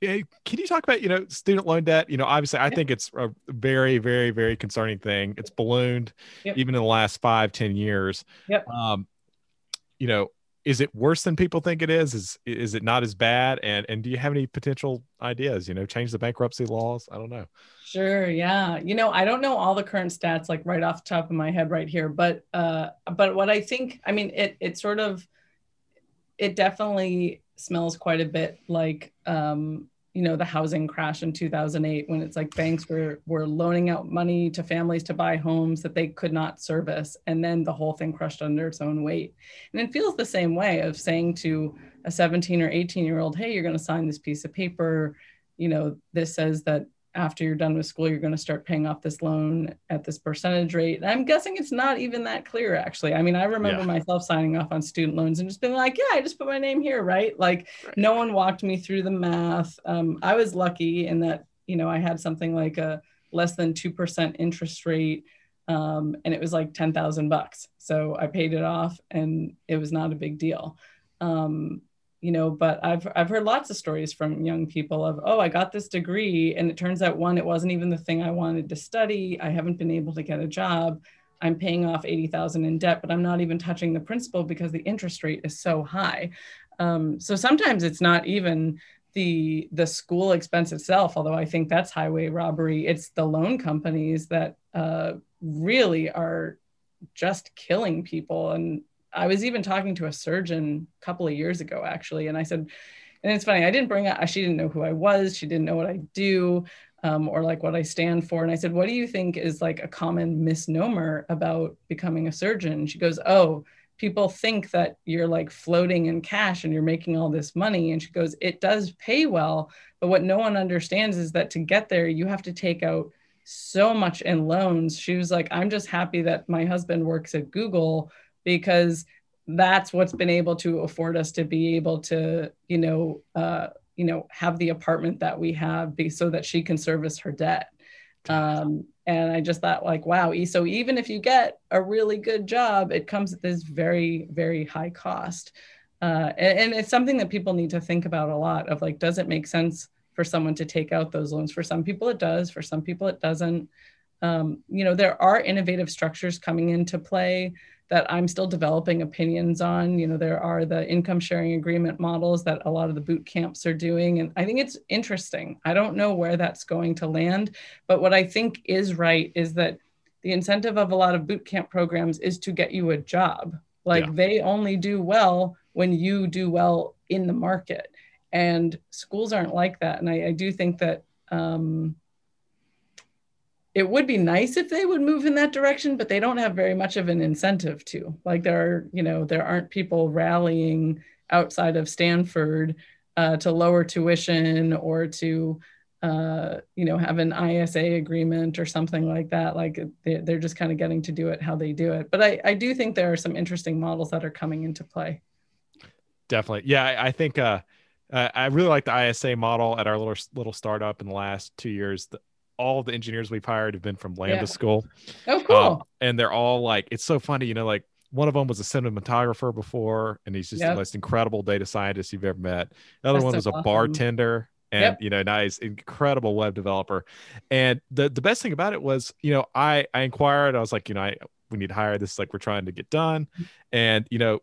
can you talk about you know student loan debt? You know obviously i think it's a very very very concerning thing. It's ballooned yep. even in the last five ten years. Yep. um you know is it worse than people think it is? Is is it not as bad? And and do you have any potential ideas? You know change the bankruptcy laws? I don't know. Sure yeah. You know i don't know all the current stats like right off the top of my head right here but uh but what i think i mean it it sort of it definitely smells quite a bit like um, you know the housing crash in 2008 when it's like banks were were loaning out money to families to buy homes that they could not service and then the whole thing crushed under its own weight. And it feels the same way of saying to a 17 or 18 year old hey you're going to sign this piece of paper. You know this says that after you're done with school, you're going to start paying off this loan at this percentage rate. And I'm guessing it's not even that clear, actually. I mean, I remember yeah. myself signing off on student loans and just being like, yeah, I just put my name here, right? Like, right. no one walked me through the math. Um, I was lucky in that, you know, I had something like a less than 2% interest rate. Um, and it was like 10,000 bucks. So I paid it off and it was not a big deal. Um, you know but i've i've heard lots of stories from young people of oh i got this degree and it turns out one it wasn't even the thing i wanted to study. I haven't been able to get a job. I'm paying off 80000 in debt but i'm not even touching the principal because the interest rate is so high. Um, so sometimes it's not even the the school expense itself although i think that's highway robbery. It's the loan companies that uh, really are just killing people and I was even talking to a surgeon a couple of years ago, actually, and I said, and it's funny, I didn't bring up, she didn't know who I was, she didn't know what I do, um, or like what I stand for. And I said, what do you think is like a common misnomer about becoming a surgeon? She goes, oh, people think that you're like floating in cash and you're making all this money. And she goes, it does pay well, but what no one understands is that to get there, you have to take out so much in loans. She was like, I'm just happy that my husband works at Google because that's what's been able to afford us to be able to you know uh, you know have the apartment that we have be, so that she can service her debt. Um, and i just thought like wow so even if you get a really good job it comes at this very very high cost. Uh, and, and it's something that people need to think about a lot of like does it make sense for someone to take out those loans? For some people it does. For some people it doesn't. Um, you know there are innovative structures coming into play that I'm still developing opinions on. You know, there are the income sharing agreement models that a lot of the boot camps are doing. And I think it's interesting. I don't know where that's going to land, but what I think is right is that the incentive of a lot of boot camp programs is to get you a job. Like yeah. they only do well when you do well in the market. And schools aren't like that. And I, I do think that um, it would be nice if they would move in that direction, but they don't have very much of an incentive to. Like there are, you know, there aren't people rallying outside of Stanford uh, to lower tuition or to, uh, you know, have an ISA agreement or something like that. Like they're just kind of getting to do it how they do it. But I, I do think there are some interesting models that are coming into play. Definitely. Yeah, I, think uh, I really like the ISA model at our little little startup in the last two years all the engineers we've hired have been from Lambda yeah. School. Oh, cool. Um, and they're all like, it's so funny, you know, like one of them was a cinematographer before, and he's just yep. the most incredible data scientist you've ever met. Another That's one was a awesome. bartender and yep. you know nice incredible web developer and the the best thing about it was you know i i inquired i was like you know i we need to hire this like we're trying to get done and you know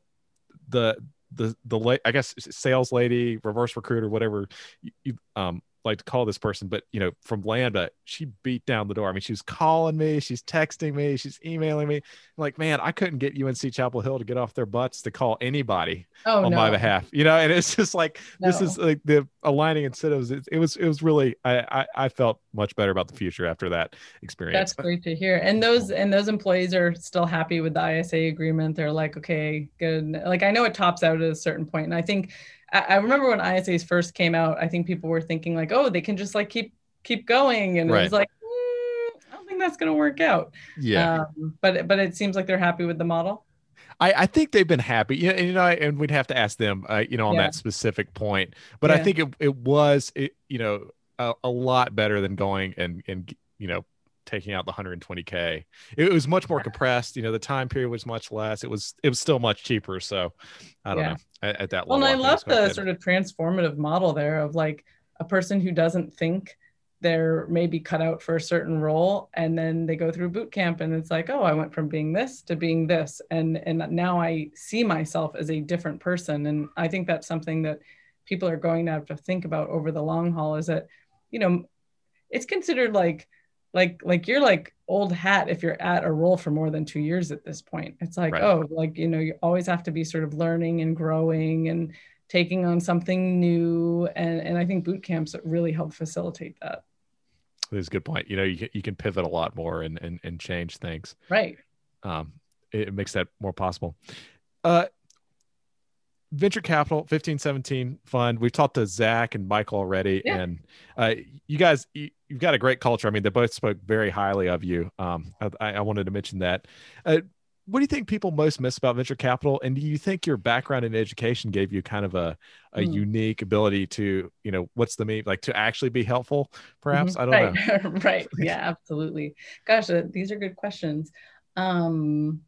the the the late, i guess sales lady reverse recruiter whatever you, you, um like to call this person, but you know, from Lambda, she beat down the door. I mean, she was calling me, she's texting me, she's emailing me. I'm like, man, I couldn't get UNC Chapel Hill to get off their butts to call anybody oh, on no. my behalf, you know. And it's just like no. this is like the aligning incentives. It, it was it was really I, I, I felt much better about the future after that experience. That's great to hear. And those and those employees are still happy with the ISA agreement. They're like, okay, good. Like I know it tops out at a certain point, and I think I, remember when ISAs first came out, I think people were thinking like, oh, they can just like keep keep going, and right. it was like, mm, I don't think that's going to work out. Yeah. Um, but but it seems like they're happy with the model. I, I think they've been happy, you know, and, you know, and we'd have to ask them, uh, you know, on yeah. that specific point. But yeah. I think it, it was, it, you know, a, a lot better than going and and you know taking out the 120k it was much more compressed you know the time period was much less. It was it was still much cheaper so i don't yeah. know at, at, that level well and i, I love the sort of transformative model there of like a person who doesn't think they're maybe cut out for a certain role and then they go through boot camp and it's like oh i went from being this to being this and and now i see myself as a different person and i think that's something that people are going to have to think about over the long haul is that you know it's considered like like like you're like old hat if you're at a role for more than two years at this point. It's like right. oh like you know you always have to be sort of learning and growing and taking on something new. And and i think boot camps really help facilitate that. That's a good point. You know you, you can pivot a lot more and and, and change things. Right. Um it makes that more possible. Uh venture capital 1517 fund. We've talked to zach and michael already yeah. and uh, you guys you, have got a great culture. I mean they both spoke very highly of you. Um, I, I, wanted to mention that. Uh, what do you think people most miss about venture capital? And do you think your background in education gave you kind of a, a mm. unique ability to you know what's the mean like to actually be helpful perhaps? Mm-hmm. i don't right. know. [laughs] Right. Yeah absolutely. Gosh uh, these are good questions. Um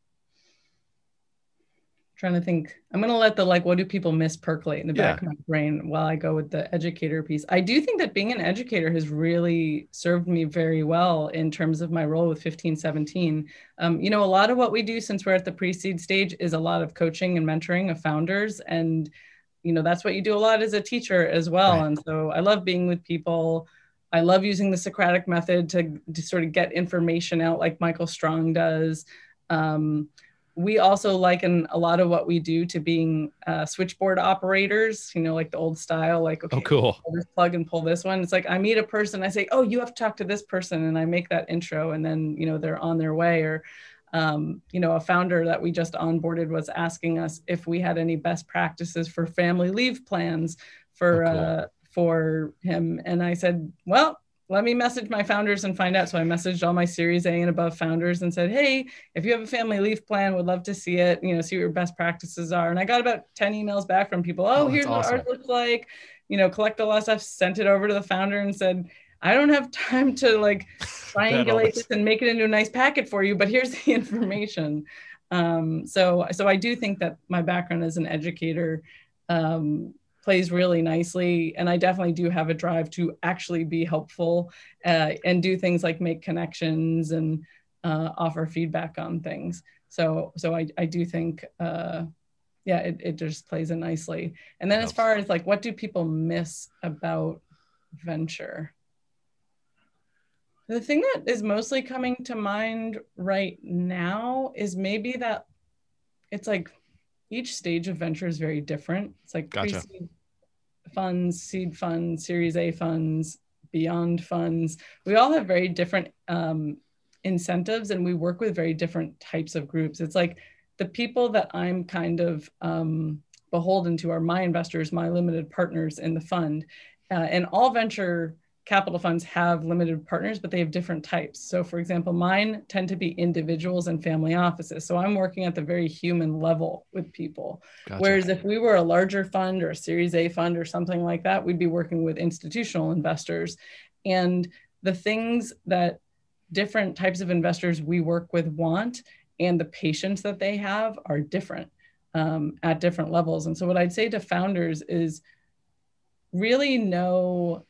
trying to think i'm going to let the like what do people miss percolate in the back yeah. of my brain while i go with the educator piece. I do think that being an educator has really served me very well in terms of my role with 1517 um, you know a lot of what we do since we're at the pre-seed stage is a lot of coaching and mentoring of founders and you know that's what you do a lot as a teacher as well. Right. and so i love being with people. I love using the socratic method to, to sort of get information out like michael strong does. Um, we also liken a lot of what we do to being uh, switchboard operators, you know, like the old style, like, okay, oh, cool. plug and pull this one. It's like I meet a person, I say, oh, you have to talk to this person. And I make that intro and then, you know, they're on their way. Or, um, you know, a founder that we just onboarded was asking us if we had any best practices for family leave plans for, oh, cool. uh, for him. And I said, well, let me message my founders and find out. So I messaged all my Series A and above founders and said, hey, if you have a family leave plan, would love to see it, you know, see what your best practices are. And I got about 10 emails back from people. Oh, oh here's awesome. what ours looks like. You know, collect a lot of stuff, sent it over to the founder and said, I don't have [laughs] time to like [laughs] triangulate this and make it into a nice packet for you, but here's the [laughs] information. Um, so, so I do think that my background as an educator um, plays really nicely, and I definitely do have a drive to actually be helpful uh, and do things like make connections and uh, offer feedback on things. So, so I, I do think, uh, yeah, it, it just plays in nicely. And then as far as like, what do people miss about venture? The thing that is mostly coming to mind right now is maybe that it's like each stage of venture is very different. It's like gotcha. pre-seed funds, seed funds, Series A funds, beyond funds. We all have very different um, incentives and we work with very different types of groups. It's like the people that I'm kind of um, beholden to are my investors, my limited partners in the fund. Uh, and all venture capital funds have limited partners, but they have different types. So, for example, mine tend to be individuals and family offices. So, I'm working at the very human level with people. Gotcha. Whereas, if we were a larger fund or a Series A fund or something like that, we'd be working with institutional investors. And the things that different types of investors we work with want and the patience that they have are different um, at different levels. And so, what I'd say to founders is really know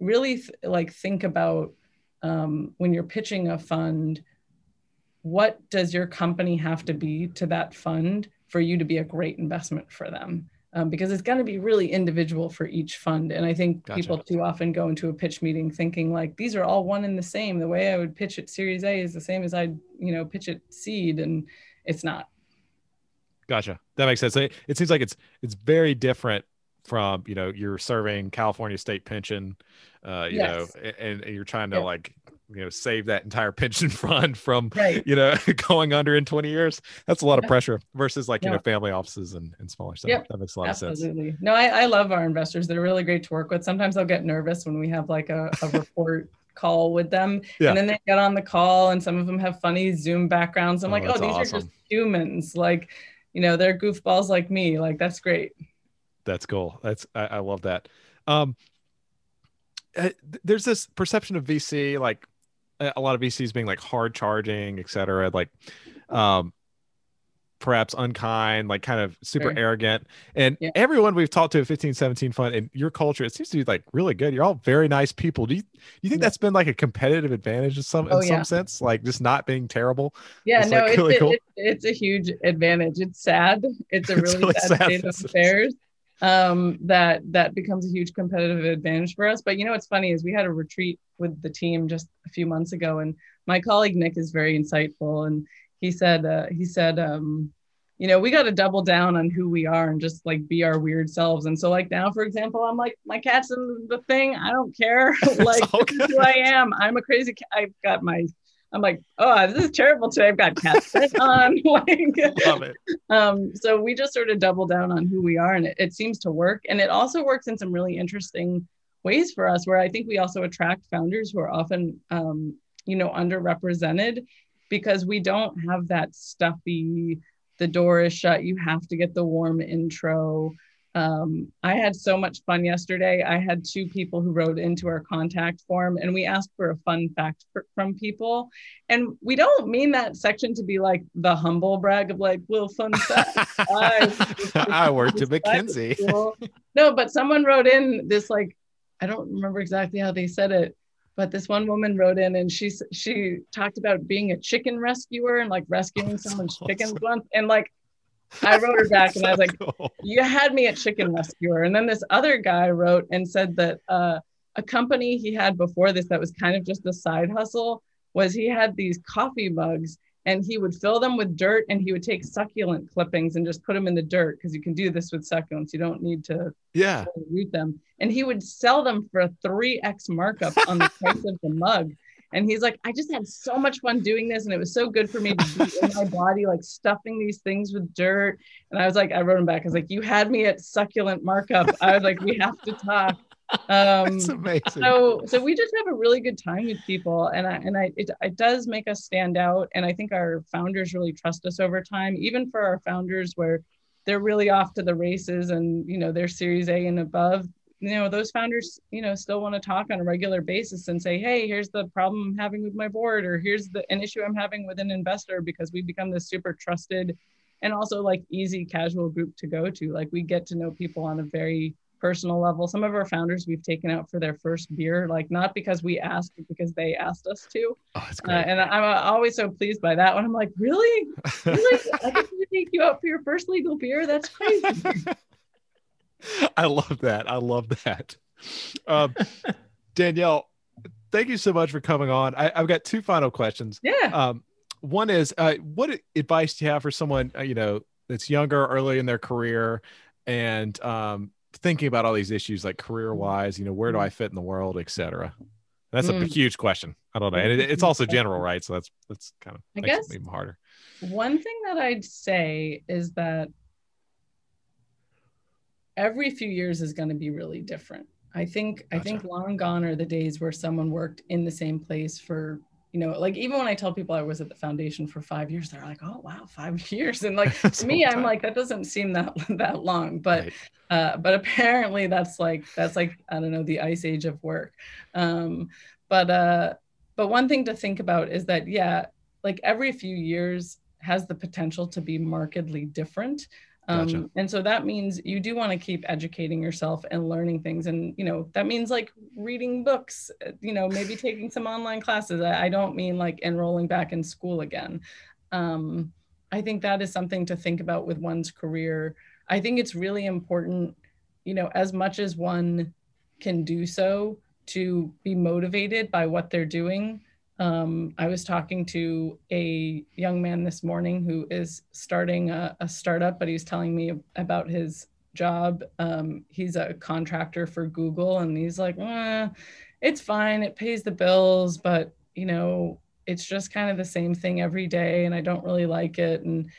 really th- like think about um, when you're pitching a fund what does your company have to be to that fund for you to be a great investment for them? Um, because it's going to be really individual for each fund and i think gotcha. people too often go into a pitch meeting thinking like these are all one and the same. The way i would pitch at series a is the same as i'd you know pitch at seed and it's not. Gotcha. That makes sense. It, it seems like it's it's very different from you know you're serving California state pension, uh, you yes. know, and, and, you're trying to yeah. like you know save that entire [laughs] pension fund from right. you know [laughs] going under in 20 years. That's a lot of pressure versus like you know family offices and, and smaller stuff. Yep. That makes a lot Absolutely. of sense. Absolutely. No, I, I love our investors. They're really great to work with. Sometimes I'll get nervous when we have like a, a report. [laughs] call with them yeah. and then they get on the call and some of them have funny zoom backgrounds i'm oh, like oh these awesome. are just humans like you know they're goofballs like me like that's great that's cool. That's I, I love that. Um, uh, there's this perception of VC, like a lot of VCs being like hard charging, et cetera, like, um, perhaps unkind, like kind of super sure. arrogant. And yeah. everyone we've talked to at 15, 17 fund and your culture, it seems to be like really good. You're all very nice people. Do you, you think yeah. that's been like a competitive advantage in some, oh, in some sense, like just not being terrible? Yeah, it's no, like really it's, cool. it's, a huge advantage. It's sad. It's a [laughs] really, it's really sad, sad state of [laughs] affairs um, that that becomes a huge competitive advantage for us. But you know what's funny is we had a retreat with the team just a few months ago, and my colleague Nick is very insightful, and he said uh, he said um, you know we got to double down on who we are and just like be our weird selves. And so like now, for example, I'm like my cat's in the thing. I don't care. [laughs] like who I am. I'm a crazy. Cat. I've got my I'm like, oh, this is terrible today. I've got cats on. [laughs] like, Love it. Um, so we just sort of double down on who we are, and it, it seems to work. And it also works in some really interesting ways for us, where I think we also attract founders who are often, um, you know, underrepresented because we don't have that stuffy. The door is shut. You have to get the warm intro. Um, I had so much fun yesterday. I had two people who wrote into our contact form and we asked for a fun fact for, from people. And we don't mean that section to be like the humble brag of like, well, fun [laughs] fact. I, I worked at McKinsey. No, but someone wrote in this like, I don't remember exactly how they said it, but this one woman wrote in and she she talked about being a chicken rescuer and like rescuing someone's awesome. chickens once. And like I wrote her back and I was like, [laughs] cool. you had me at chicken rescuer. And then this other guy wrote and said that uh, a company he had before this that was kind of just a side hustle was he had these coffee mugs and he would fill them with dirt and he would take succulent clippings and just put them in the dirt because you can do this with succulents. You don't need to yeah root them. And he would sell them for a 3x markup on the price of the mug. And he's like, I just had so much fun doing this. And it was so good for me to be in my [laughs] body, like stuffing these things with dirt. And I was like, I wrote him back. I was like, you had me at succulent markup. I was like, we have to talk. [laughs] Um, That's amazing. So, so we just have a really good time with people. And I, and I, it, it does make us stand out. And I think our founders really trust us over time, even for our founders where they're really off to the races and, you know, they're series A and above you know those founders you know still want to talk on a regular basis and say hey here's the problem i'm having with my board or here's the an issue i'm having with an investor because we become this super trusted and also like easy casual group to go to. Like we get to know people on a very personal level. Some of our founders we've taken out for their first beer like not because we asked but because they asked us to. Oh, that's uh, great. and i'm uh, always so pleased by that when i'm like really? Really? I get to take you out for your first legal beer? That's crazy [laughs] [laughs] I love that. I love that. Um, Danielle, thank you so much for coming on. I, I've got two final questions. yeah Um, one is, uh, what advice do you have for someone uh, you know that's younger, early in their career, and um, thinking about all these issues like career wise? You know, where do I fit in the world, et cetera? That's a Mm. huge question. I don't know, and it, it's also general, right? So that's that's kind of I guess- even harder. One thing that I'd say is that every few years is going to be really different. I think I think long gone are the days where someone worked in the same place for you know like even when I tell people I was at the foundation for five years, they're like, oh wow, five [laughs] years, and like [laughs] to me, I'm like that doesn't seem that [laughs] that long, but Right. uh, but apparently that's like that's like I don't know the ice age of work. Um, but uh, but one thing to think about is that yeah, like every few years has the potential to be markedly different. Um, Gotcha. And so that means you do want to keep educating yourself and learning things. And, you know, that means like reading books, uh, you know, maybe taking some online classes. I, I don't mean like enrolling back in school again. Um, I think that is something to think about with one's career. I think it's really important, you know, as much as one can do so, to be motivated by what they're doing. Um, I was talking to a young man this morning who is starting a, a startup, but he's telling me about his job. Um, he's a contractor for Google, and he's like, eh, "It's fine. It pays the bills, but you know, it's just kind of the same thing every day, and I don't really like it." And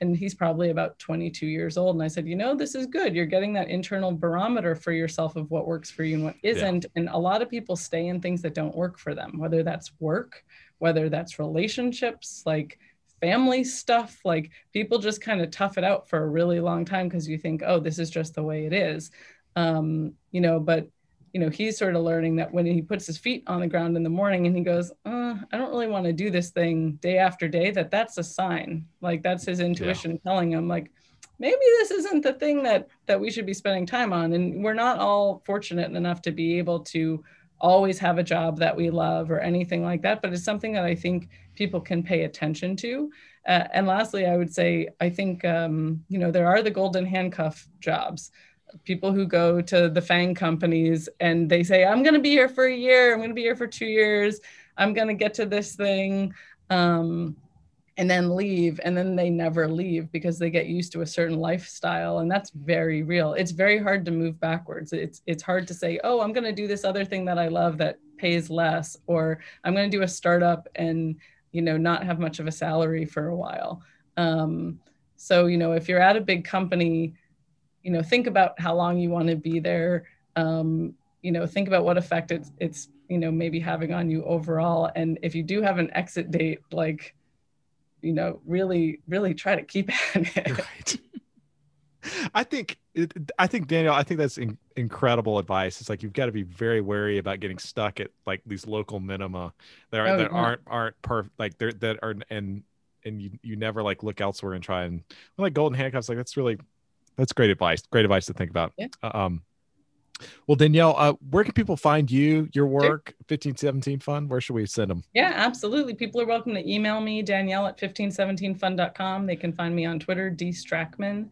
and he's probably about 22 years old. And I said, you know, this is good. You're getting that internal barometer for yourself of what works for you and what isn't. And a lot of people stay in things that don't work for them, whether that's work, whether that's relationships, like family stuff. Like people just kind of tough it out for a really long time because you think, oh, this is just the way it is. Um, you know, but you know, he's sort of learning that when he puts his feet on the ground in the morning and he goes, uh, I don't really want to do this thing day after day, that that's a sign. Like that's his intuition telling him, like, maybe this isn't the thing that that we should be spending time on. And we're not all fortunate enough to be able to always have a job that we love or anything like that. But it's something that I think people can pay attention to. Uh, and lastly, I would say I think um, you know there are the golden handcuff jobs people who go to the FANG companies and they say, I'm going to be here for a year, I'm going to be here for two years, I'm going to get to this thing, um, and then leave. And then they never leave because they get used to a certain lifestyle. And that's very real. It's very hard to move backwards. It's, it's hard to say, oh, I'm going to do this other thing that I love that pays less, or I'm going to do a startup and, you know, not have much of a salary for a while. Um, so, you know, if you're at a big company, you know think about how long you want to be there um, you know think about what effect it's it's you know maybe having on you overall and if you do have an exit date like you know really really try to keep [laughs] at it right. I think it, I think Danielle, I think that's in, incredible advice. It's like you've got to be very wary about getting stuck at like these local minima that Oh, that yeah. aren't aren't perfect like they're that are and and you you never like look elsewhere and try and like golden handcuffs like that's really that's great advice. Great advice to think about. Yeah. Uh, Um well Danielle, uh, where can people find you, your work, 1517 Fund? Where should we send them? yeah absolutely people are welcome to email me danielle at 1517fund.com they can find me on twitter d Strachman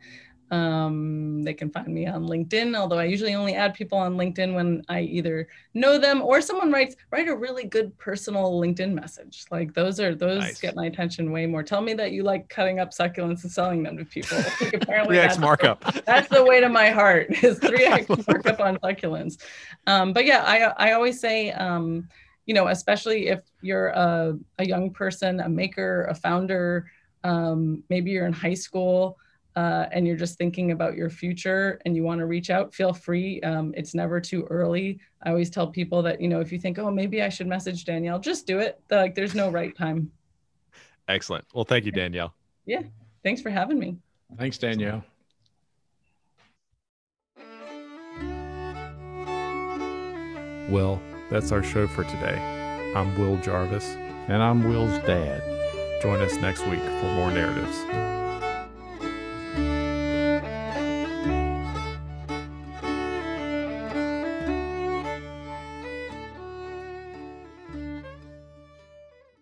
um, they can find me on linkedin although i usually only add people on linkedin when i either know them or someone writes write a really good personal linkedin message like those are those Nice. get my attention way more tell me that you like cutting up succulents and selling them to people Like, apparently [laughs] 3x that's- markup. [laughs] that's the way to my heart is [laughs] three I X love markup on succulents. Um, but yeah, I I always say, um, you know, especially if you're a, a young person, a maker, a founder, um, maybe you're in high school. Uh, and you're just thinking about your future and you want to reach out, feel free. Um, it's never too early. I always tell people that, you know, if you think, oh, maybe I should message Danielle, just do it. Like, there's no right time. Excellent. Well, thank you, Danielle. Yeah. Thanks for having me. Thanks, Danielle. Well, that's our show for today. I'm Will Jarvis. And I'm Will's dad. Join us next week for more narratives.